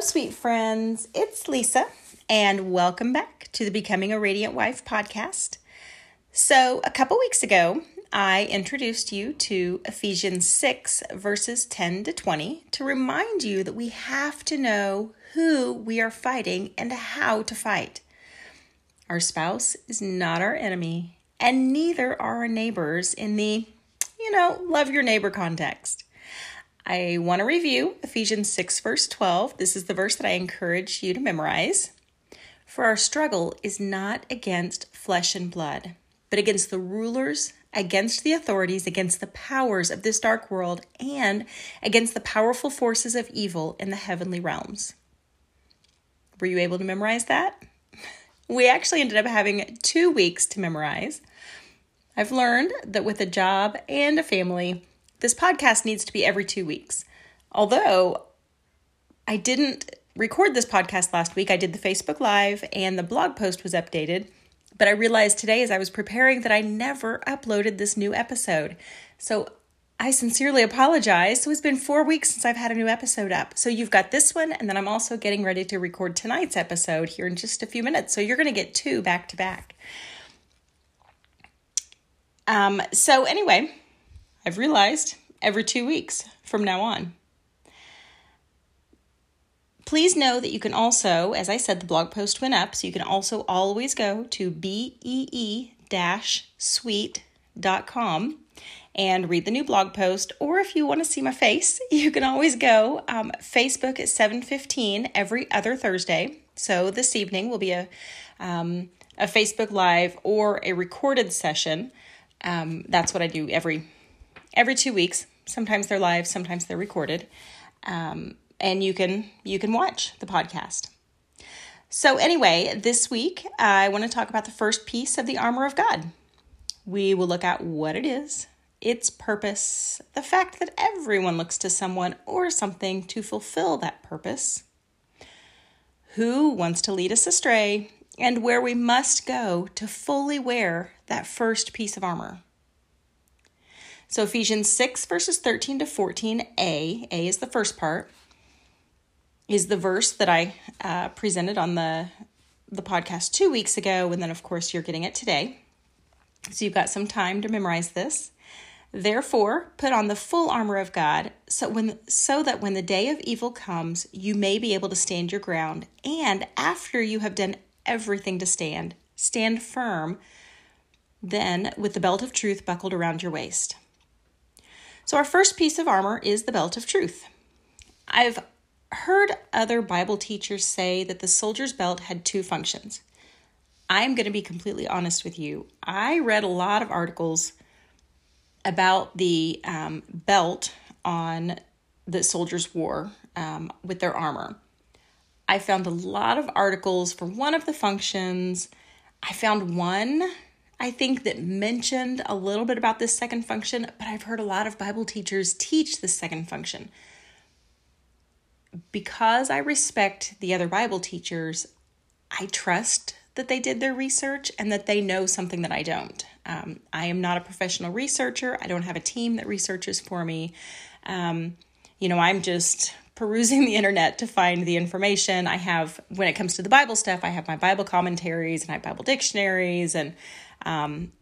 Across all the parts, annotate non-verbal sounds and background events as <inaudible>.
Hello, sweet friends. It's Lisa, and welcome back to the Becoming a Radiant Wife podcast. So, a couple weeks ago, I introduced you to Ephesians 6, verses 10 to 20, to remind you that we have to know who we are fighting and how to fight. Our spouse is not our enemy, and neither are our neighbors in the, you know, love your neighbor context. I want to review Ephesians 6, verse 12. This is the verse that I encourage you to memorize. For our struggle is not against flesh and blood, but against the rulers, against the authorities, against the powers of this dark world, and against the powerful forces of evil in the heavenly realms. Were you able to memorize that? <laughs> We actually ended up having two weeks to memorize. I've learned that with a job and a family, this podcast needs to be every two weeks. Although I didn't record this podcast last week, I did the Facebook Live and the blog post was updated. But I realized today as I was preparing that I never uploaded this new episode. So I sincerely apologize. So it's been four weeks since I've had a new episode up. So you've got this one, and then I'm also getting ready to record tonight's episode here in just a few minutes. So you're going to get two back to back. Um, so, anyway, I've realized every two weeks from now on. Please know that you can also, as I said, the blog post went up, so you can also always go to bee suite.com and read the new blog post. Or if you want to see my face, <laughs> you can always go um, Facebook at 7:15 every other Thursday. So this evening will be a um, a Facebook Live or a recorded session. Um, that's what I do every every two weeks. Sometimes they're live, sometimes they're recorded, um, and you can you can watch the podcast. So anyway, this week I want to talk about the first piece of the armor of God. We will look at what it is, its purpose, the fact that everyone looks to someone or something to fulfill that purpose, who wants to lead us astray, and where we must go to fully wear that first piece of armor. So Ephesians 6, verses 13 to 14, A, A is the first part, is the verse that I uh, presented on the, the podcast two weeks ago. And then, of course, you're getting it today. So you've got some time to memorize this. Therefore, put on the full armor of God, so when so that when the day of evil comes, you may be able to stand your ground, and after you have done everything to stand, stand firm, then with the belt of truth buckled around your waist. So, our first piece of armor is the belt of truth. I've heard other Bible teachers say that the soldier's belt had two functions. I'm going to be completely honest with you. I read a lot of articles about the um, belt on the soldiers wore um, with their armor. I found a lot of articles for one of the functions. I found one, I think, that mentioned a little bit about this second function, but I've heard a lot of Bible teachers teach the second function. Because I respect the other Bible teachers, I trust that they did their research and that they know something that I don't. Um, I am not a professional researcher. I don't have a team that researches for me. Um, you know, I'm just perusing <laughs> the internet to find the information. I have, when it comes to the Bible stuff, I have my Bible commentaries and I have Bible dictionaries and um,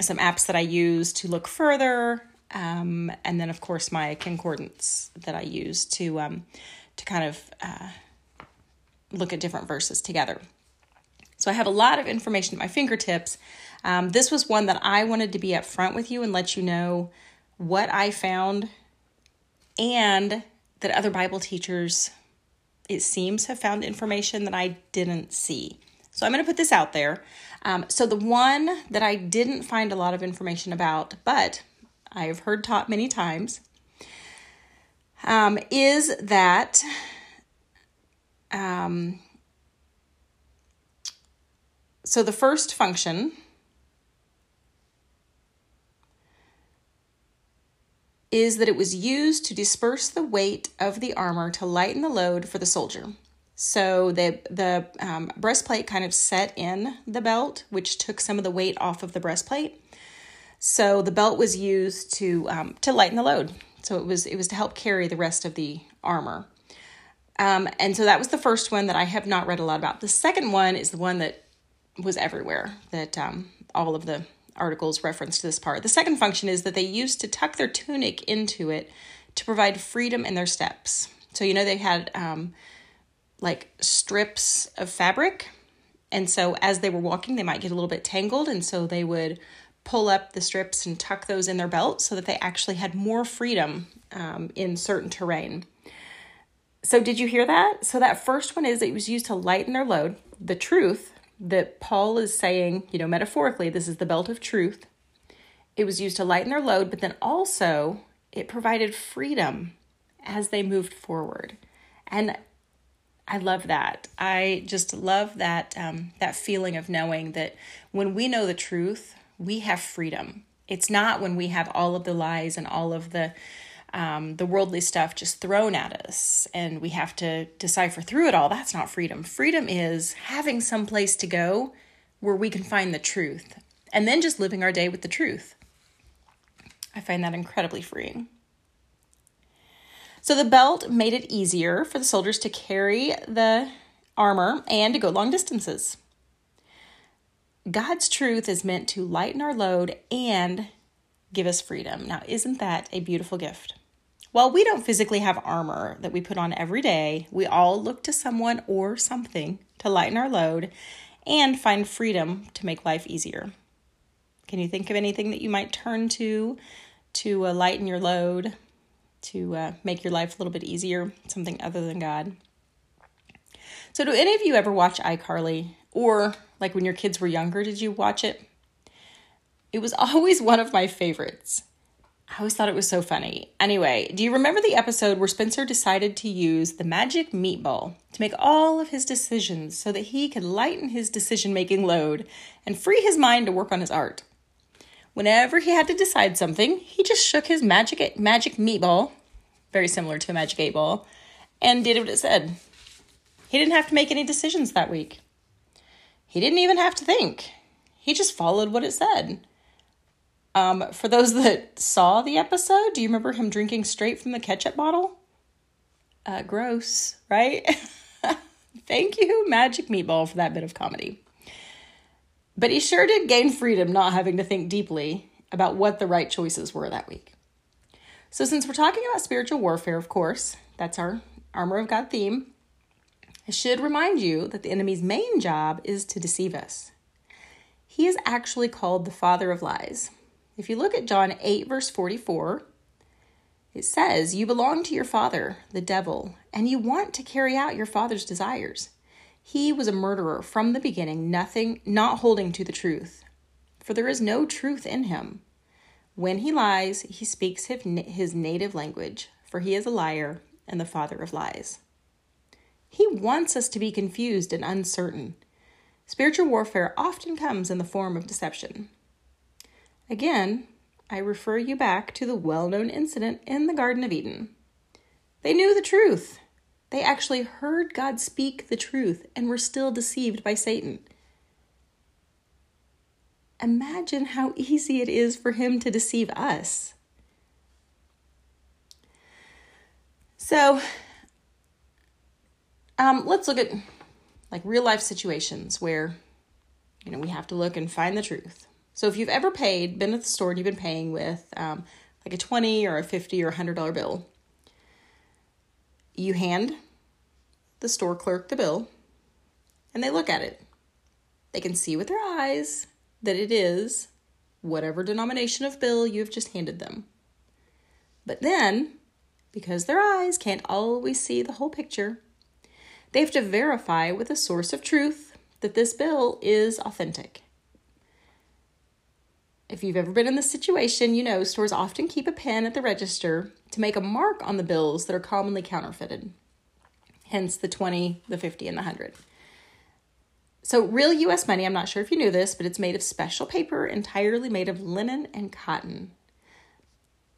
some apps that I use to look further. Um, and then, of course, my concordance that I use to um, to kind of uh, look at different verses together. So I have a lot of information at my fingertips. Um, this was one that I wanted to be upfront with you and let you know what I found and that other Bible teachers, it seems, have found information that I didn't see. So I'm going to put this out there. Um, so the one that I didn't find a lot of information about, but I have heard taught many times, um, is that um, so the first function is that it was used to disperse the weight of the armor to lighten the load for the soldier. So the the um, breastplate kind of set in the belt, which took some of the weight off of the breastplate. So the belt was used to um, to lighten the load. So it was it was to help carry the rest of the armor. Um, and so that was the first one that I have not read a lot about. The second one is the one that was everywhere, that um, all of the articles referenced this part. The second function is that they used to tuck their tunic into it to provide freedom in their steps. So, you know, they had um, like strips of fabric. And so as they were walking, they might get a little bit tangled. And so they would pull up the strips and tuck those in their belt so that they actually had more freedom um, in certain terrain. So, did you hear that? So, that first one is it was used to lighten their load. The truth that Paul is saying, you know, metaphorically, this is the belt of truth. It was used to lighten their load, but then also it provided freedom as they moved forward. And I love that. I just love that um, that feeling of knowing that when we know the truth, we have freedom. It's not when we have all of the lies and all of the um, the worldly stuff just thrown at us and we have to decipher through it all. That's not freedom. Freedom is having some place to go where we can find the truth and then just living our day with the truth. I find that incredibly freeing. So the belt made it easier for the soldiers to carry the armor and to go long distances. God's truth is meant to lighten our load and give us freedom. Now, isn't that a beautiful gift? While we don't physically have armor that we put on every day, we all look to someone or something to lighten our load and find freedom to make life easier. Can you think of anything that you might turn to to uh, lighten your load, to uh, make your life a little bit easier, something other than God? So, do any of you ever watch iCarly? Or, like when your kids were younger, did you watch it? It was <laughs> always one of my favorites. I always thought it was so funny. Anyway, do you remember the episode where Spencer decided to use the magic meatball to make all of his decisions so that he could lighten his decision making load and free his mind to work on his art? Whenever he had to decide something, he just shook his magic magic meatball, very similar to a magic eight ball, and did what it said. He didn't have to make any decisions that week. He didn't even have to think. He just followed what it said. Um, for those that saw the episode, do you remember him drinking straight from the ketchup bottle? Uh, gross, right? <laughs> Thank you, Magic Meatball, for that bit of comedy. But he sure did gain freedom not having to think deeply about what the right choices were that week. So, since we're talking about spiritual warfare, of course, that's our armor of God theme, I should remind you that the enemy's main job is to deceive us. He is actually called the father of lies. If you look at John 8, verse 44, it says, You belong to your father, the devil, and you want to carry out your father's desires. He was a murderer from the beginning, nothing, not holding to the truth, for there is no truth in him. When he lies, he speaks his native language, for he is a liar and the father of lies. He wants us to be confused and uncertain. Spiritual warfare often comes in the form of deception. Again, I refer you back to the well known incident in the Garden of Eden. They knew the truth. They actually heard God speak the truth and were still deceived by Satan. Imagine how easy it is for him to deceive us. So, um, let's look at like real life situations where you know we have to look and find the truth. So if you've ever paid, been at the store and you've been paying with um, like a 20 or a 50 or a $100 bill, you hand the store clerk the bill and they look at it. They can see with their eyes that it is whatever denomination of bill you've just handed them. But then, because their eyes can't always see the whole picture, they have to verify with a source of truth that this bill is authentic. If you've ever been in this situation, you know stores often keep a pen at the register to make a mark on the bills that are commonly counterfeited, hence the 20, the 50, and the 100. So, real US money, I'm not sure if you knew this, but it's made of special paper entirely made of linen and cotton.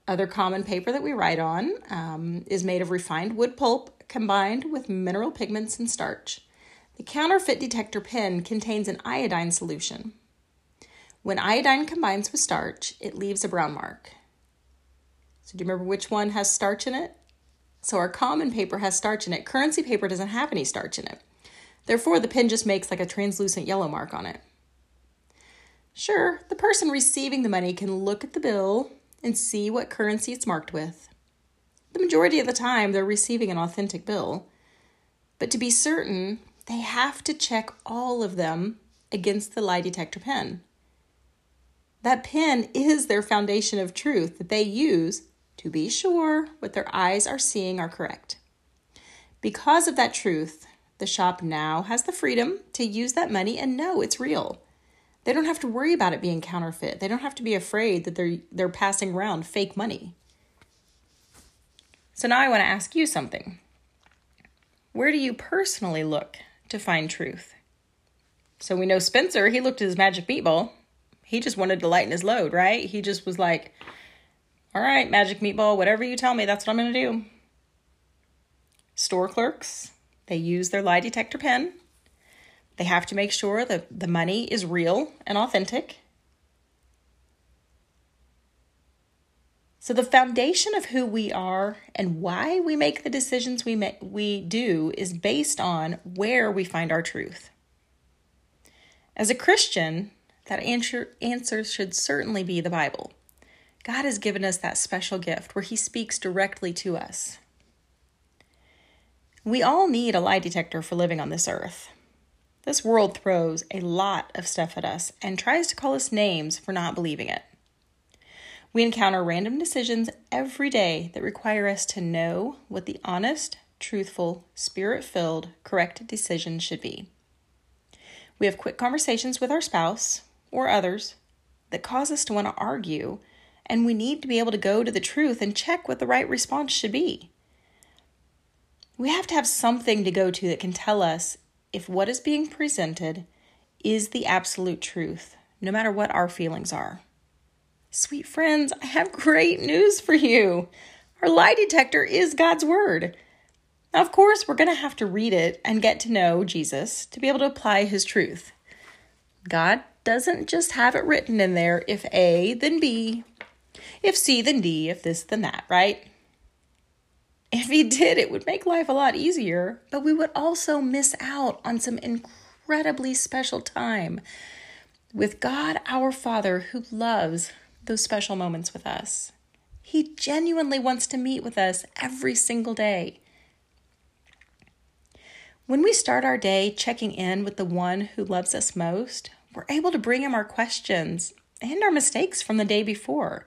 Other common paper that we write on um, is made of refined wood pulp combined with mineral pigments and starch. The counterfeit detector pen contains an iodine solution, when iodine combines with starch, it leaves a brown mark. So, do you remember which one has starch in it? So our common paper has starch in it. Currency paper doesn't have any starch in it. Therefore, the pen just makes like a translucent yellow mark on it. Sure, the person receiving the money can look at the bill and see what currency it's marked with. The majority of the time, they're receiving an authentic bill. But to be certain, they have to check all of them against the lie detector pen. That pen is their foundation of truth that they use to be sure what their eyes are seeing are correct. Because of that truth, the shop now has the freedom to use that money and know it's real. They don't have to worry about it being counterfeit. They don't have to be afraid that they're they're passing around fake money. So now I want to ask you something. Where do you personally look to find truth? So we know Spencer, he looked at his magic meatball. He just wanted to lighten his load, right? He just was like, all right, magic meatball, whatever you tell me, that's what I'm going to do. Store clerks, they use their lie detector pen. They have to make sure that the money is real and authentic. So the foundation of who we are and why we make the decisions we make, we do is based on where we find our truth. As a Christian, that answer, answer should certainly be the Bible. God has given us that special gift where He speaks directly to us. We all need a lie detector for living on this earth. This world throws a lot of stuff at us and tries to call us names for not believing it. We encounter random decisions every day that require us to know what the honest, truthful, spirit filled, correct decision should be. We have quick conversations with our spouse or others that cause us to want to argue and we need to be able to go to the truth and check what the right response should be. We have to have something to go to that can tell us if what is being presented is the absolute truth, no matter what our feelings are. Sweet friends, I have great news for you. Our lie detector is God's Word. Now, of course, we're going to have to read it and get to know Jesus to be able to apply His truth. God doesn't just have it written in there if A, then B, if C, then D, if this, then that, right? If he did, it would make life a lot easier, but we would also miss out on some incredibly special time with God our Father who loves those special moments with us. He genuinely wants to meet with us every single day. When we start our day checking in with the one who loves us most, we're able to bring him our questions and our mistakes from the day before.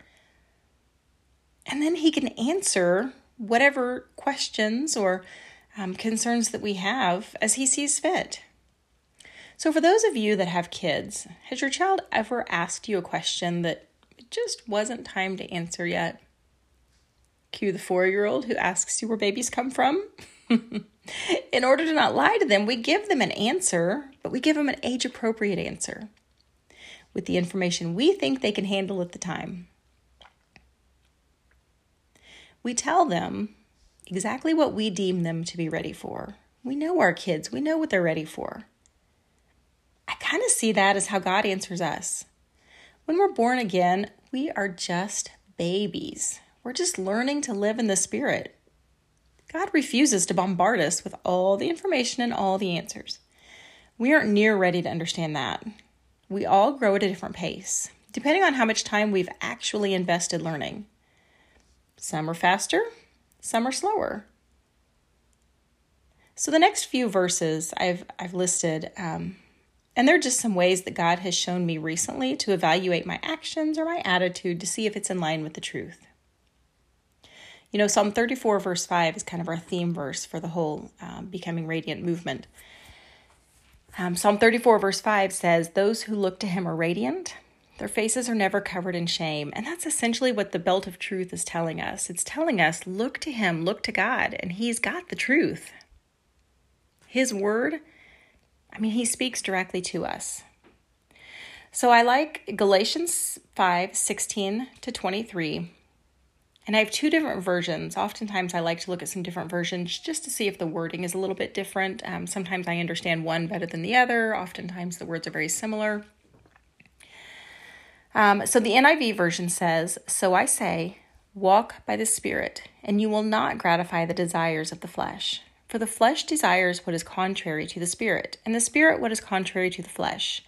And then he can answer whatever questions or um, concerns that we have as he sees fit. So, for those of you that have kids, has your child ever asked you a question that just wasn't time to answer yet? Cue the four year old who asks you where babies come from. <laughs> In order to not lie to them, we give them an answer, but we give them an age appropriate answer with the information we think they can handle at the time. We tell them exactly what we deem them to be ready for. We know our kids, we know what they're ready for. I kind of see that as how God answers us. When we're born again, we are just babies. We're just learning to live in the Spirit. God refuses to bombard us with all the information and all the answers. We aren't near ready to understand that. We all grow at a different pace, depending on how much time we've actually invested learning. Some are faster, some are slower. So the next few verses I've I've listed, um, and they're just some ways that God has shown me recently to evaluate my actions or my attitude to see if it's in line with the truth. You know, Psalm 34, verse 5 is kind of our theme verse for the whole um, Becoming Radiant movement. Um, Psalm 34, verse 5 says, Those who look to him are radiant, their faces are never covered in shame. And that's essentially what the belt of truth is telling us. It's telling us look to Him, look to God, and He's got the truth. His word, I mean, He speaks directly to us. So I like Galatians 5 16 to 23. And I have two different versions. Oftentimes, I like to look at some different versions just to see if the wording is a little bit different. Um, sometimes I understand one better than the other. Oftentimes, the words are very similar. Um, so the NIV version says, So I say, Walk by the Spirit, and you will not gratify the desires of the flesh. For the flesh desires what is contrary to the Spirit, and the Spirit what is contrary to the flesh.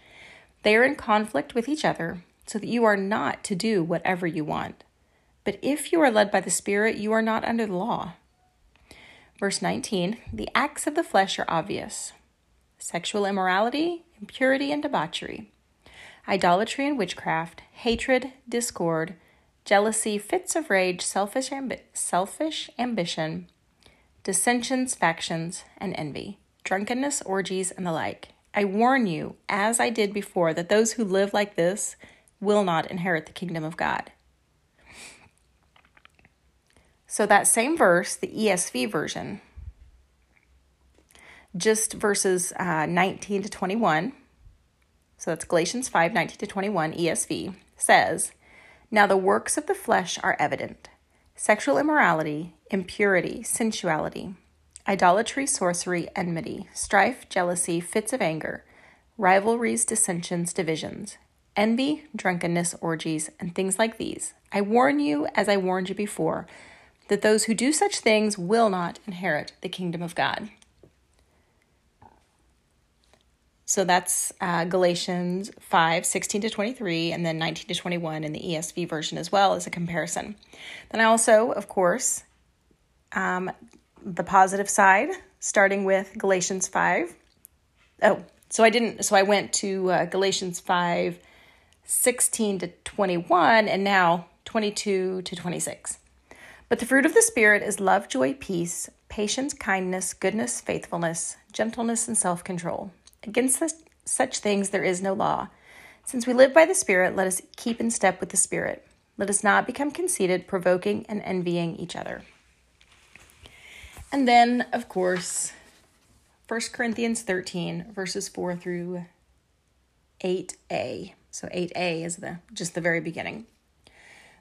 They are in conflict with each other, so that you are not to do whatever you want. But if you are led by the Spirit, you are not under the law. Verse 19 The acts of the flesh are obvious sexual immorality, impurity and debauchery, idolatry and witchcraft, hatred, discord, jealousy, fits of rage, selfish, selfish ambition, dissensions, factions, and envy, drunkenness, orgies, and the like. I warn you, as I did before, that those who live like this will not inherit the kingdom of God. So, that same verse, the ESV version, just verses uh, 19 to 21, so that's Galatians 5 19 to 21, ESV, says, Now the works of the flesh are evident sexual immorality, impurity, sensuality, idolatry, sorcery, enmity, strife, jealousy, fits of anger, rivalries, dissensions, divisions, envy, drunkenness, orgies, and things like these. I warn you, as I warned you before, that those who do such things will not inherit the kingdom of God. So that's uh, Galatians 5 16 to 23, and then 19 to 21 in the ESV version as well as a comparison. Then I also, of course, um, the positive side, starting with Galatians 5. Oh, so I didn't, so I went to uh, Galatians 5 16 to 21, and now 22 to 26. But the fruit of the Spirit is love, joy, peace, patience, kindness, goodness, faithfulness, gentleness, and self control. Against this, such things there is no law. Since we live by the Spirit, let us keep in step with the Spirit. Let us not become conceited, provoking and envying each other. And then, of course, 1 Corinthians 13, verses 4 through 8a. So 8a is the just the very beginning.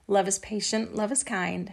Love is patient, love is kind.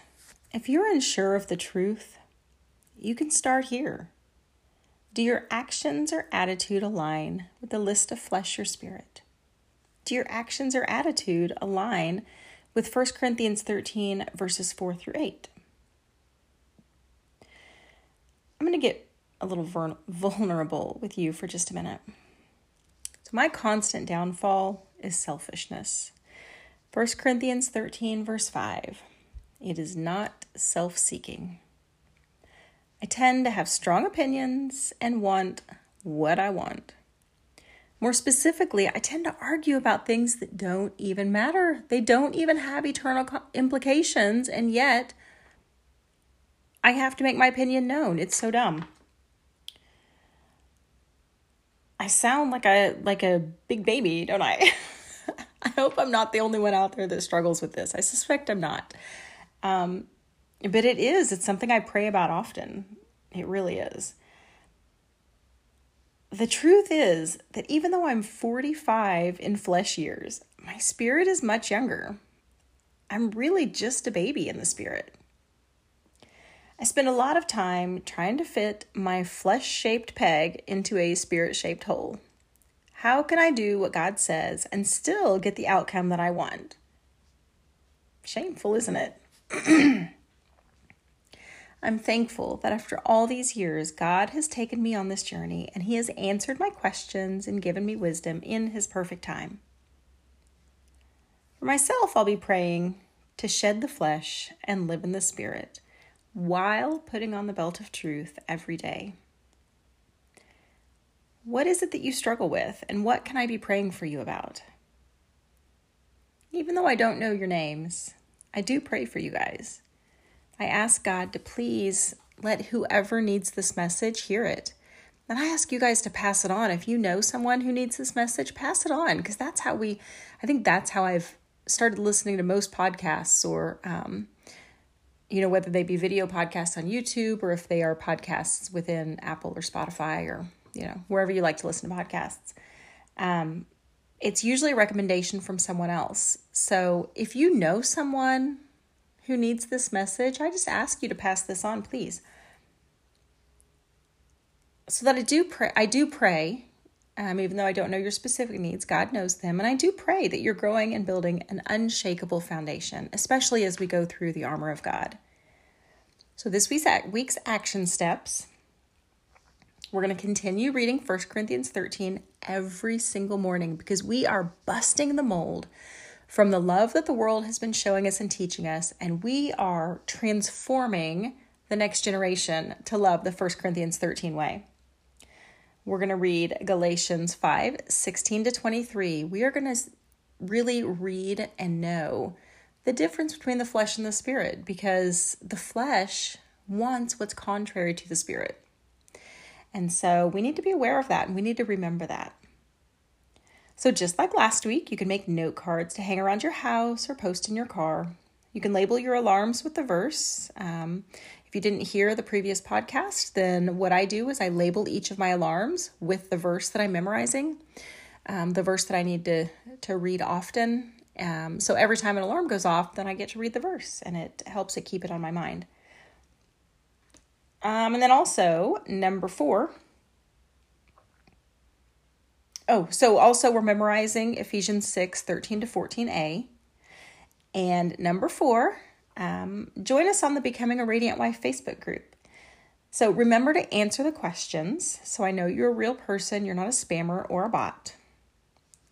if you're unsure of the truth, you can start here. Do your actions or attitude align with the list of flesh or spirit? Do your actions or attitude align with 1 Corinthians 13, verses 4 through 8? I'm going to get a little vulnerable with you for just a minute. So, my constant downfall is selfishness. 1 Corinthians 13, verse 5 it is not self seeking. I tend to have strong opinions and want what I want. More specifically, I tend to argue about things that don't even matter. They don't even have eternal implications, and yet I have to make my opinion known. It's so dumb. I sound like a like a big baby, don't I? <laughs> I hope I'm not the only one out there that struggles with this. I suspect I'm not. Um, but it is, it's something I pray about often. It really is. The truth is that even though I'm 45 in flesh years, my spirit is much younger. I'm really just a baby in the spirit. I spend a lot of time trying to fit my flesh shaped peg into a spirit shaped hole. How can I do what God says and still get the outcome that I want? Shameful, isn't it? <clears throat> I'm thankful that after all these years, God has taken me on this journey and He has answered my questions and given me wisdom in His perfect time. For myself, I'll be praying to shed the flesh and live in the Spirit while putting on the belt of truth every day. What is it that you struggle with, and what can I be praying for you about? Even though I don't know your names, I do pray for you guys. I ask God to please let whoever needs this message hear it. And I ask you guys to pass it on. If you know someone who needs this message, pass it on because that's how we, I think that's how I've started listening to most podcasts or, um, you know, whether they be video podcasts on YouTube or if they are podcasts within Apple or Spotify or, you know, wherever you like to listen to podcasts. Um, it's usually a recommendation from someone else. So if you know someone who needs this message, I just ask you to pass this on, please. So that I do pray, I do pray, um, even though I don't know your specific needs, God knows them, and I do pray that you're growing and building an unshakable foundation, especially as we go through the armor of God. So this week's week's action steps we're going to continue reading 1 Corinthians 13 every single morning because we are busting the mold from the love that the world has been showing us and teaching us, and we are transforming the next generation to love the 1 Corinthians 13 way. We're going to read Galatians 5 16 to 23. We are going to really read and know the difference between the flesh and the spirit because the flesh wants what's contrary to the spirit. And so we need to be aware of that and we need to remember that. So, just like last week, you can make note cards to hang around your house or post in your car. You can label your alarms with the verse. Um, if you didn't hear the previous podcast, then what I do is I label each of my alarms with the verse that I'm memorizing, um, the verse that I need to, to read often. Um, so every time an alarm goes off, then I get to read the verse and it helps it keep it on my mind. Um, and then also, number four. Oh, so also we're memorizing Ephesians 6 13 to 14a. And number four, um, join us on the Becoming a Radiant Wife Facebook group. So remember to answer the questions so I know you're a real person, you're not a spammer or a bot.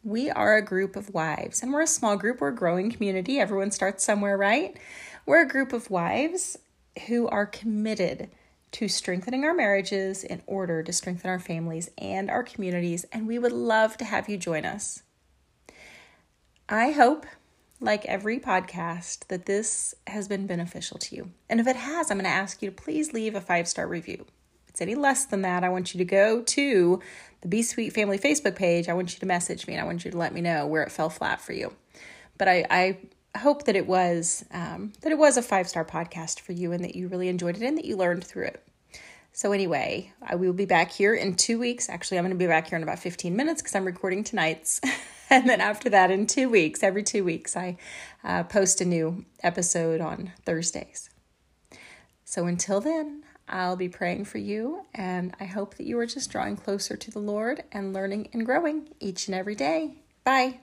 We are a group of wives, and we're a small group, we're a growing community. Everyone starts somewhere, right? We're a group of wives who are committed to strengthening our marriages in order to strengthen our families and our communities, and we would love to have you join us. I hope, like every podcast, that this has been beneficial to you. And if it has, I'm going to ask you to please leave a five star review. If it's any less than that, I want you to go to the Be Sweet Family Facebook page. I want you to message me and I want you to let me know where it fell flat for you. But I, I hope that it was um, that it was a five star podcast for you and that you really enjoyed it and that you learned through it. So anyway, I will be back here in two weeks. Actually, I'm going to be back here in about 15 minutes because I'm recording tonight's. <laughs> and then after that, in two weeks, every two weeks, I uh, post a new episode on Thursdays. So until then, I'll be praying for you, and I hope that you are just drawing closer to the Lord and learning and growing each and every day. Bye.